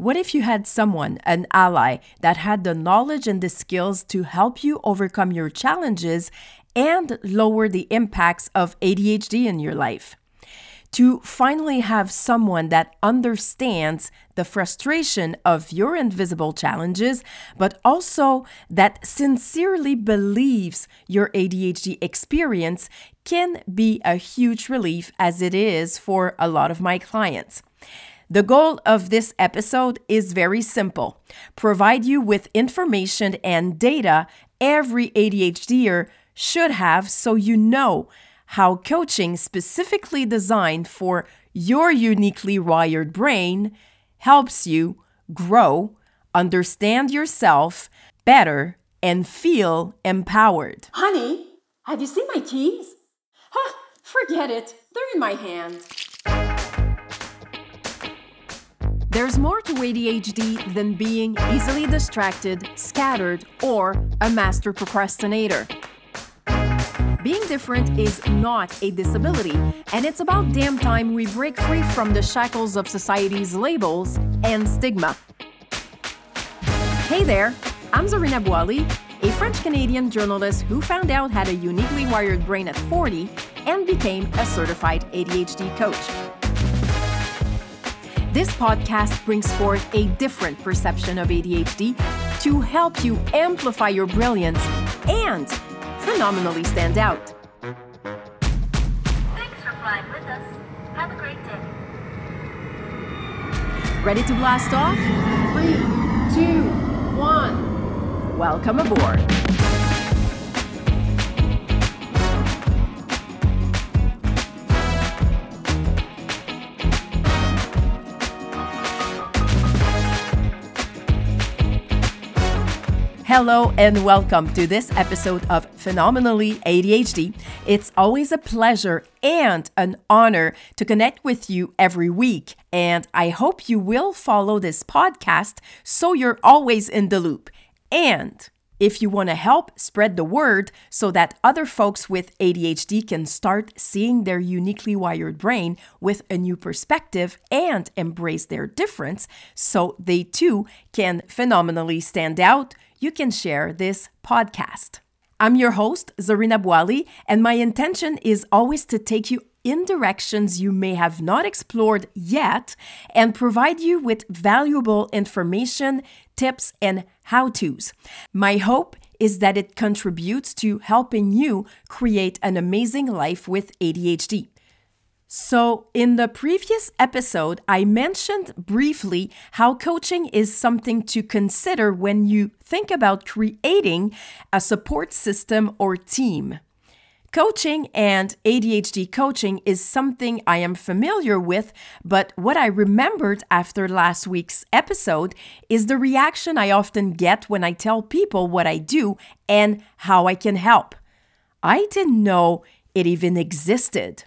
What if you had someone, an ally, that had the knowledge and the skills to help you overcome your challenges and lower the impacts of ADHD in your life? To finally have someone that understands the frustration of your invisible challenges, but also that sincerely believes your ADHD experience can be a huge relief as it is for a lot of my clients. The goal of this episode is very simple provide you with information and data every ADHDer should have so you know how coaching specifically designed for your uniquely wired brain helps you grow, understand yourself better, and feel empowered. Honey, have you seen my keys? Huh, forget it. They're in my hand. There's more to ADHD than being easily distracted, scattered, or a master procrastinator. Being different is not a disability, and it's about damn time we break free from the shackles of society's labels and stigma. Hey there, I'm Zarina Boily, a French Canadian journalist who found out had a uniquely wired brain at 40 and became a certified ADHD coach. This podcast brings forth a different perception of ADHD to help you amplify your brilliance and phenomenally stand out. Thanks for flying with us. Have a great day. Ready to blast off? Three, two, one. Welcome aboard. Hello and welcome to this episode of Phenomenally ADHD. It's always a pleasure and an honor to connect with you every week, and I hope you will follow this podcast so you're always in the loop. And if you want to help spread the word so that other folks with ADHD can start seeing their uniquely wired brain with a new perspective and embrace their difference so they too can phenomenally stand out, you can share this podcast. I'm your host, Zarina Boily, and my intention is always to take you in directions you may have not explored yet and provide you with valuable information, tips, and how to's. My hope is that it contributes to helping you create an amazing life with ADHD. So, in the previous episode, I mentioned briefly how coaching is something to consider when you think about creating a support system or team. Coaching and ADHD coaching is something I am familiar with, but what I remembered after last week's episode is the reaction I often get when I tell people what I do and how I can help. I didn't know it even existed.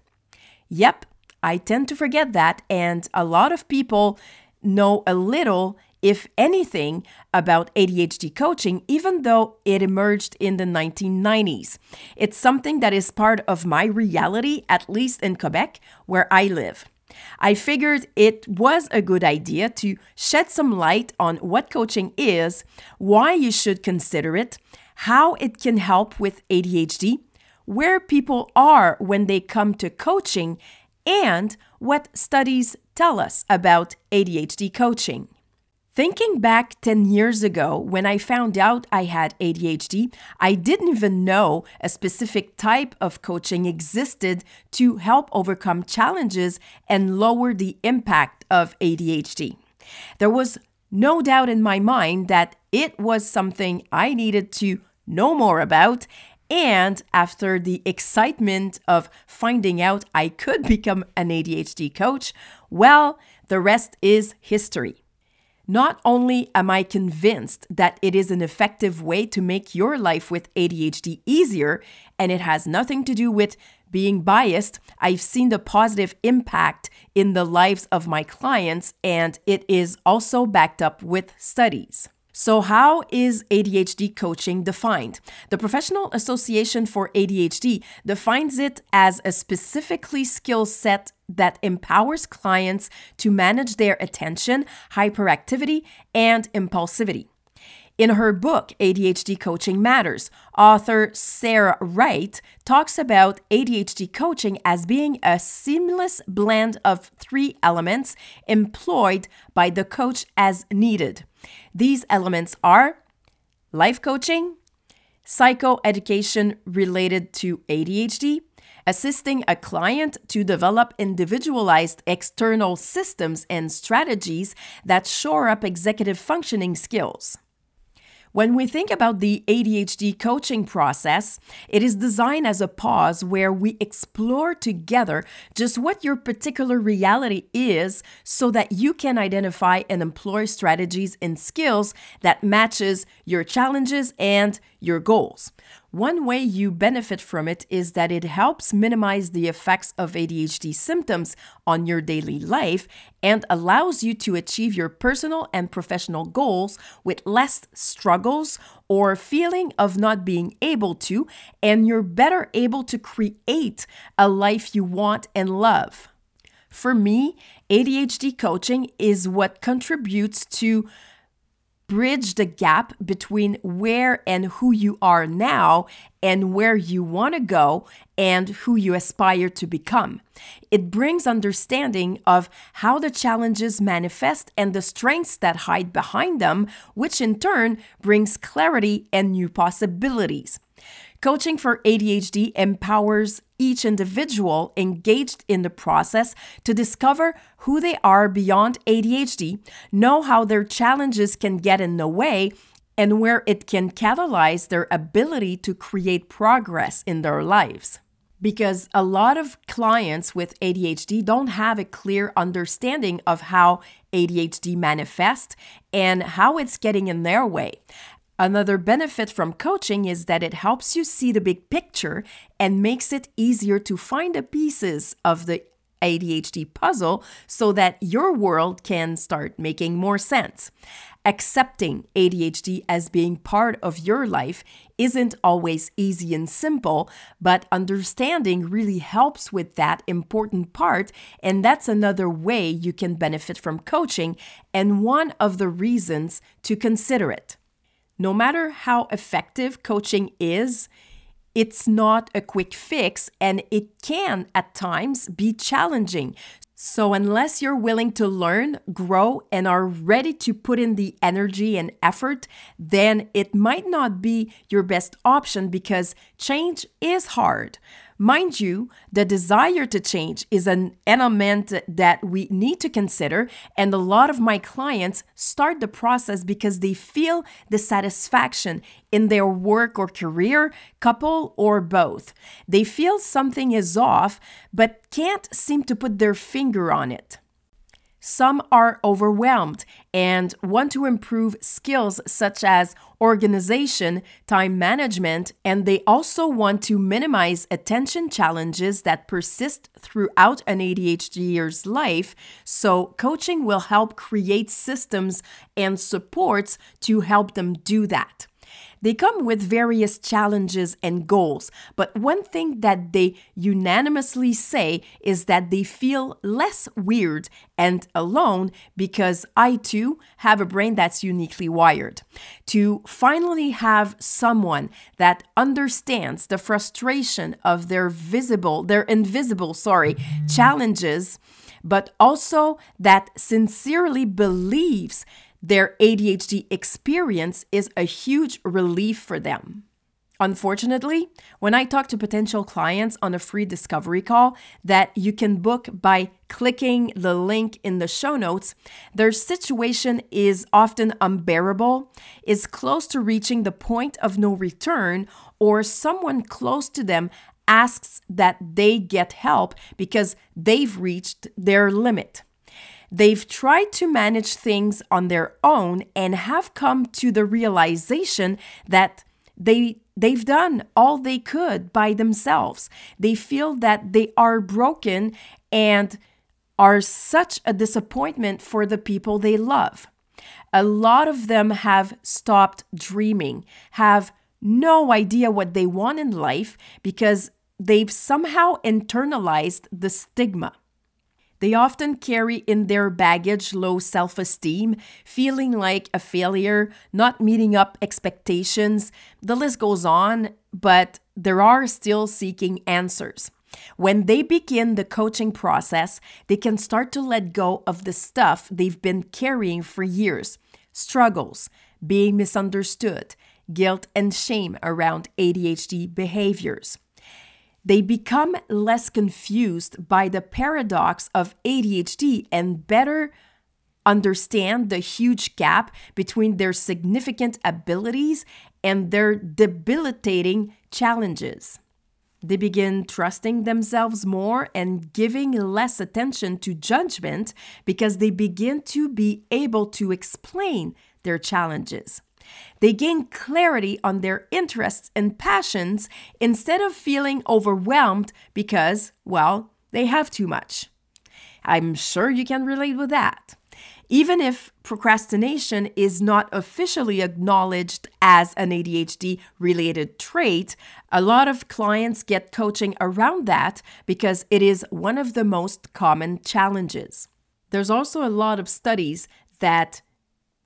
Yep, I tend to forget that, and a lot of people know a little, if anything, about ADHD coaching, even though it emerged in the 1990s. It's something that is part of my reality, at least in Quebec, where I live. I figured it was a good idea to shed some light on what coaching is, why you should consider it, how it can help with ADHD, where people are when they come to coaching, and what studies tell us about ADHD coaching. Thinking back 10 years ago, when I found out I had ADHD, I didn't even know a specific type of coaching existed to help overcome challenges and lower the impact of ADHD. There was no doubt in my mind that it was something I needed to know more about and after the excitement of finding out I could become an ADHD coach, well, the rest is history. Not only am I convinced that it is an effective way to make your life with ADHD easier, and it has nothing to do with being biased, I've seen the positive impact in the lives of my clients, and it is also backed up with studies. So, how is ADHD coaching defined? The Professional Association for ADHD defines it as a specifically skill set that empowers clients to manage their attention, hyperactivity, and impulsivity. In her book, ADHD Coaching Matters, author Sarah Wright talks about ADHD coaching as being a seamless blend of three elements employed by the coach as needed. These elements are life coaching, psychoeducation related to ADHD, assisting a client to develop individualized external systems and strategies that shore up executive functioning skills. When we think about the ADHD coaching process, it is designed as a pause where we explore together just what your particular reality is so that you can identify and employ strategies and skills that matches your challenges and your goals. One way you benefit from it is that it helps minimize the effects of ADHD symptoms on your daily life and allows you to achieve your personal and professional goals with less struggles or feeling of not being able to, and you're better able to create a life you want and love. For me, ADHD coaching is what contributes to bridge the gap between where and who you are now and where you want to go and who you aspire to become. It brings understanding of how the challenges manifest and the strengths that hide behind them, which in turn brings clarity and new possibilities. Coaching for ADHD empowers each individual engaged in the process to discover who they are beyond ADHD, know how their challenges can get in the way, and where it can catalyze their ability to create progress in their lives. Because a lot of clients with ADHD don't have a clear understanding of how ADHD manifests and how it's getting in their way. Another benefit from coaching is that it helps you see the big picture and makes it easier to find the pieces of the ADHD puzzle so that your world can start making more sense. Accepting ADHD as being part of your life isn't always easy and simple, but understanding really helps with that important part. And that's another way you can benefit from coaching and one of the reasons to consider it. No matter how effective coaching is, it's not a quick fix and it can at times be challenging. So, unless you're willing to learn, grow, and are ready to put in the energy and effort, then it might not be your best option because change is hard. Mind you, the desire to change is an element that we need to consider, and a lot of my clients start the process because they feel dissatisfaction in their work or career, couple, or both. They feel something is off, but can't seem to put their finger on it. Some are overwhelmed and want to improve skills such as organization, time management, and they also want to minimize attention challenges that persist throughout an ADHDer's life. So, coaching will help create systems and supports to help them do that. They come with various challenges and goals, but one thing that they unanimously say is that they feel less weird and alone because I too have a brain that's uniquely wired. To finally have someone that understands the frustration of their visible, their invisible, sorry, challenges, but also that sincerely believes their ADHD experience is a huge relief for them. Unfortunately, when I talk to potential clients on a free discovery call that you can book by clicking the link in the show notes, their situation is often unbearable, is close to reaching the point of no return, or someone close to them asks that they get help because they've reached their limit. They've tried to manage things on their own and have come to the realization that they they've done all they could by themselves. They feel that they are broken and are such a disappointment for the people they love. A lot of them have stopped dreaming, have no idea what they want in life because they've somehow internalized the stigma. They often carry in their baggage low self esteem, feeling like a failure, not meeting up expectations. The list goes on, but there are still seeking answers. When they begin the coaching process, they can start to let go of the stuff they've been carrying for years struggles, being misunderstood, guilt and shame around ADHD behaviors. They become less confused by the paradox of ADHD and better understand the huge gap between their significant abilities and their debilitating challenges. They begin trusting themselves more and giving less attention to judgment because they begin to be able to explain their challenges. They gain clarity on their interests and passions instead of feeling overwhelmed because, well, they have too much. I'm sure you can relate with that. Even if procrastination is not officially acknowledged as an ADHD related trait, a lot of clients get coaching around that because it is one of the most common challenges. There's also a lot of studies that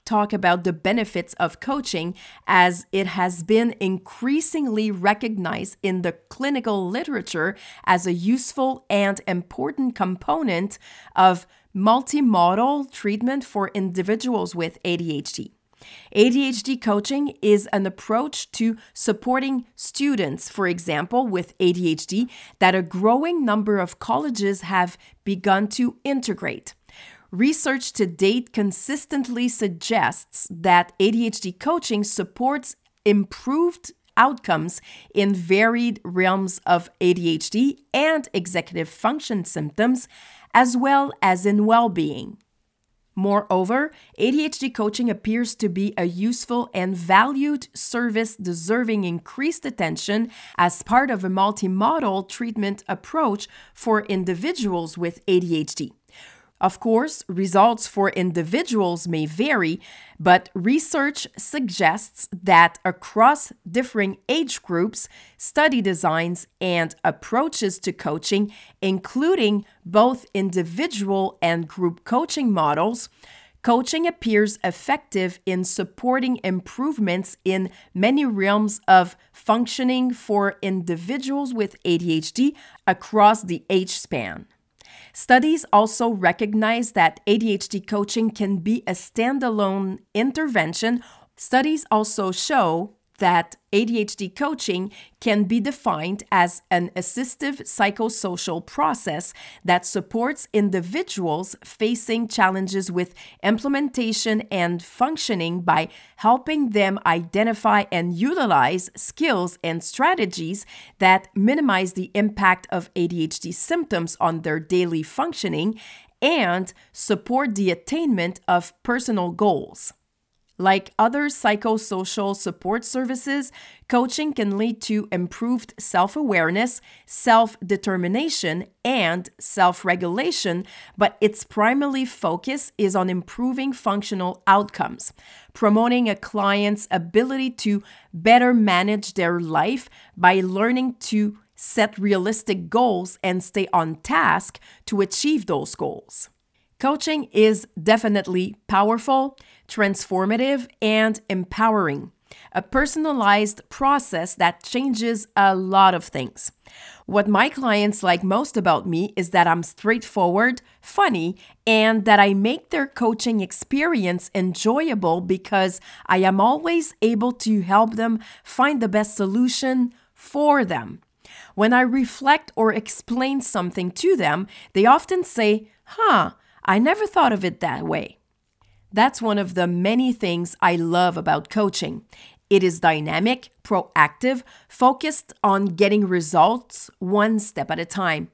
talk about the benefits of coaching as it has been increasingly recognized in the clinical literature as a useful and important component of multimodal treatment for individuals with ADHD. ADHD coaching is an approach to supporting students, for example, with ADHD, that a growing number of colleges have begun to integrate. Research to date consistently suggests that ADHD coaching supports improved outcomes in varied realms of ADHD and executive function symptoms as well as in well being. Moreover, ADHD coaching appears to be a useful and valued service deserving increased attention as part of a multimodal treatment approach for individuals with ADHD. Of course, results for individuals may vary, but research suggests that across differing age groups, study designs and approaches to coaching, including both individual and group coaching models, coaching appears effective in supporting improvements in many realms of functioning for individuals with ADHD across the age span. Studies also recognize that ADHD coaching can be a standalone intervention. Studies also show that ADHD coaching can be defined as an assistive psychosocial process that supports individuals facing challenges with implementation and functioning by helping them identify and utilize skills and strategies that minimize the impact of ADHD symptoms on their daily functioning and support the attainment of personal goals. Like other psychosocial support services, coaching can lead to improved self awareness, self determination, and self regulation, but its primary focus is on improving functional outcomes, promoting a client's ability to better manage their life by learning to set realistic goals and stay on task to achieve those goals. Coaching is definitely powerful, transformative, and empowering. A personalized process that changes a lot of things. What my clients like most about me is that I'm straightforward, funny, and that I make their coaching experience enjoyable because I am always able to help them find the best solution for them. When I reflect or explain something to them, they often say, Huh, I never thought of it that way. That's one of the many things I love about coaching. It is dynamic, proactive, focused on getting results one step at a time.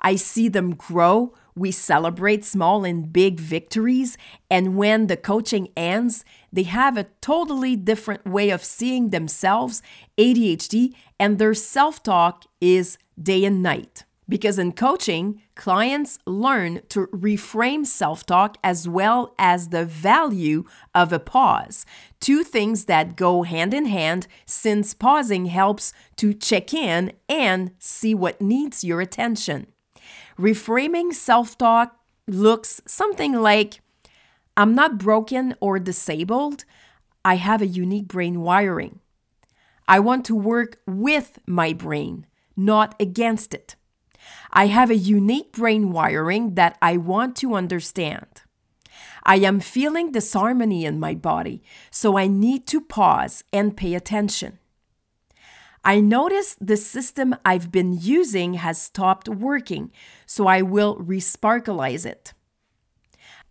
I see them grow. We celebrate small and big victories. And when the coaching ends, they have a totally different way of seeing themselves, ADHD, and their self talk is day and night. Because in coaching, clients learn to reframe self talk as well as the value of a pause. Two things that go hand in hand since pausing helps to check in and see what needs your attention. Reframing self talk looks something like I'm not broken or disabled, I have a unique brain wiring. I want to work with my brain, not against it. I have a unique brain wiring that I want to understand. I am feeling disharmony in my body, so I need to pause and pay attention. I notice the system I've been using has stopped working, so I will resparkleize it.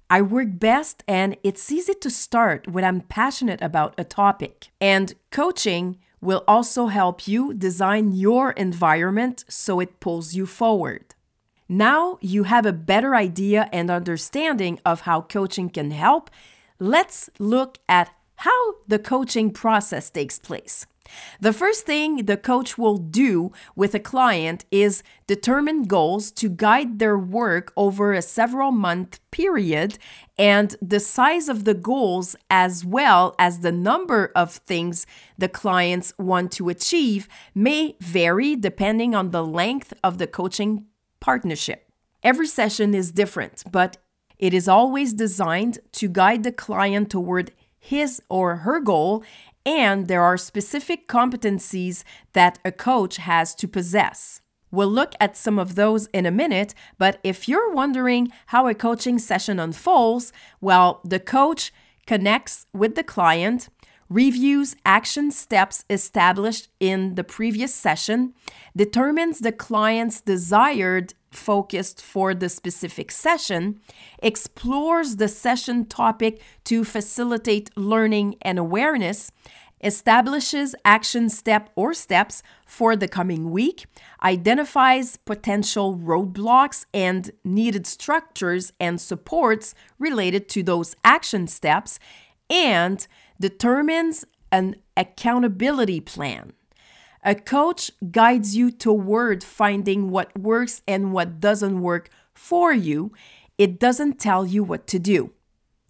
I work best and it's easy to start when I'm passionate about a topic. And coaching will also help you design your environment so it pulls you forward. Now you have a better idea and understanding of how coaching can help. Let's look at how the coaching process takes place. The first thing the coach will do with a client is determine goals to guide their work over a several month period and the size of the goals as well as the number of things the clients want to achieve may vary depending on the length of the coaching partnership. Every session is different, but it is always designed to guide the client toward his or her goal and there are specific competencies that a coach has to possess. We'll look at some of those in a minute, but if you're wondering how a coaching session unfolds, well, the coach connects with the client, reviews action steps established in the previous session, determines the client's desired focused for the specific session, explores the session topic to facilitate learning and awareness, establishes action step or steps for the coming week, identifies potential roadblocks and needed structures and supports related to those action steps, and determines an accountability plan. A coach guides you toward finding what works and what doesn't work for you. It doesn't tell you what to do.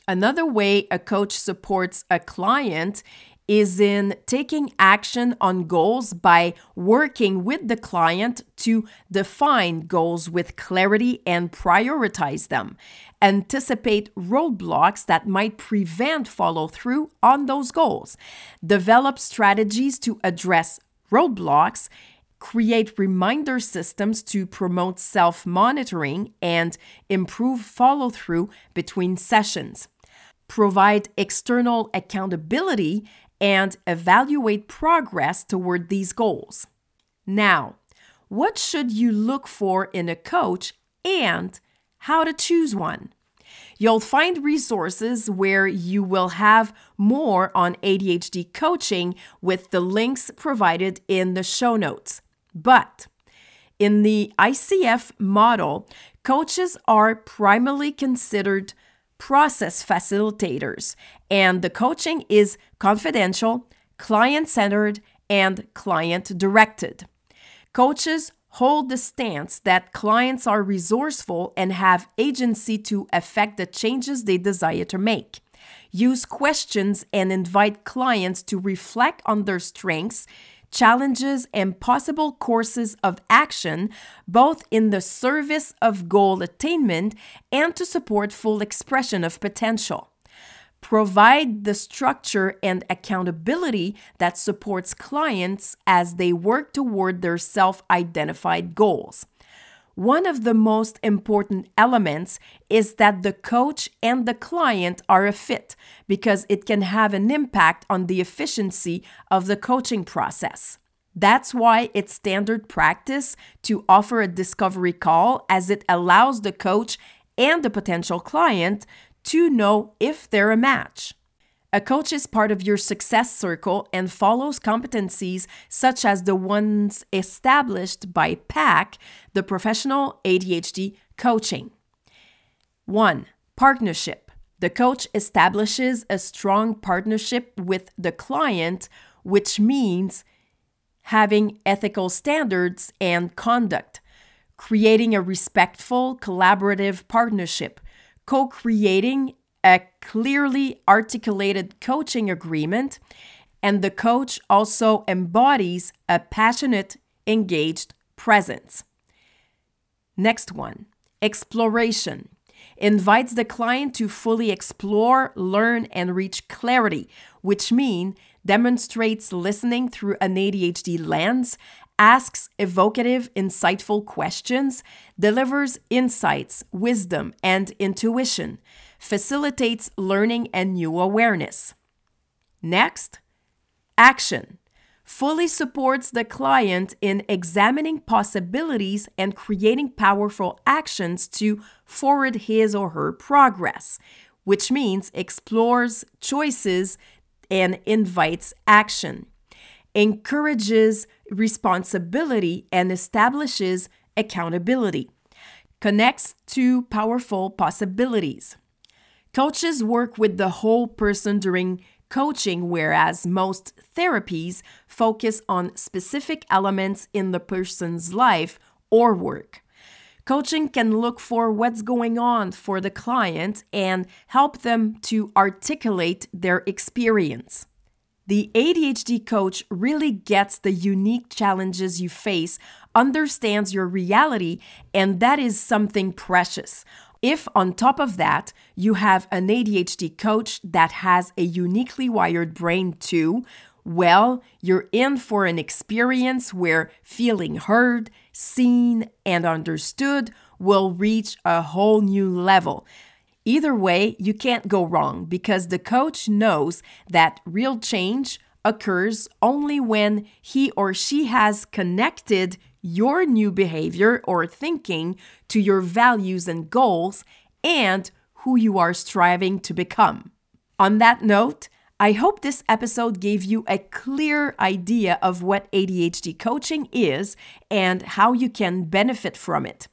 Another way a coach supports a client is in taking action on goals by working with the client to define goals with clarity and prioritize them, anticipate roadblocks that might prevent follow through on those goals, develop strategies to address roadblocks, create reminder systems to promote self monitoring and improve follow through between sessions, provide external accountability, and evaluate progress toward these goals. Now, what should you look for in a coach and how to choose one? You'll find resources where you will have more on ADHD coaching with the links provided in the show notes. But in the ICF model, coaches are primarily considered process facilitators, and the coaching is confidential, client centered, and client directed. Coaches hold the stance that clients are resourceful and have agency to affect the changes they desire to make. Use questions and invite clients to reflect on their strengths, challenges, and possible courses of action, both in the service of goal attainment and to support full expression of potential provide the structure and accountability that supports clients as they work toward their self identified goals. One of the most important elements is that the coach and the client are a fit because it can have an impact on the efficiency of the coaching process. That's why it's standard practice to offer a discovery call as it allows the coach and the potential client to know if they're a match. A coach is part of your success circle and follows competencies such as the ones established by PAC, the Professional ADHD Coaching. 1. Partnership. The coach establishes a strong partnership with the client, which means having ethical standards and conduct creating a respectful, collaborative partnership, co creating a clearly articulated coaching agreement, and the coach also embodies a passionate, engaged presence. Next one exploration invites the client to fully explore, learn, and reach clarity, which mean demonstrates listening through an ADHD lens, asks evocative, insightful questions, delivers insights, wisdom, and intuition, facilitates learning and new awareness. Next, action fully supports the client in examining possibilities and creating powerful actions to forward his or her progress, which means explores choices and invites action, encourages responsibility and establishes accountability, connects to powerful possibilities. Coaches work with the whole person during coaching, whereas most therapies focus on specific elements in the person's life or work. Coaching can look for what's going on for the client and help them to articulate their experience. The ADHD coach really gets the unique challenges you face, understands your reality, and that is something precious. If on top of that, you have an ADHD coach that has a uniquely wired brain too, well, you're in for an experience where feeling heard, seen, and understood will reach a whole new level. Either way, you can't go wrong because the coach knows that real change occurs only when he or she has connected your new behavior or thinking to your values and goals and who you are striving to become. On that note, I hope this episode gave you a clear idea of what ADHD coaching is and how you can benefit from it.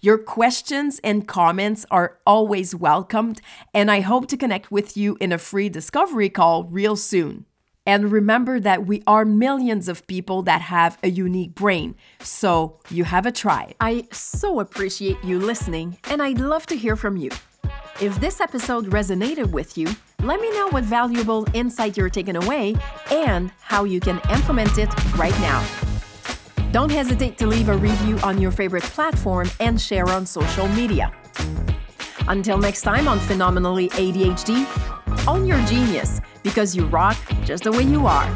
Your questions and comments are always welcomed, and I hope to connect with you in a free discovery call real soon. And remember that we are millions of people that have a unique brain, so you have a try. I so appreciate you listening, and I'd love to hear from you. If this episode resonated with you, let me know what valuable insight you're taking away and how you can implement it right now. Don't hesitate to leave a review on your favorite platform and share on social media. Until next time on Phenomenally ADHD, own your genius because you rock just the way you are.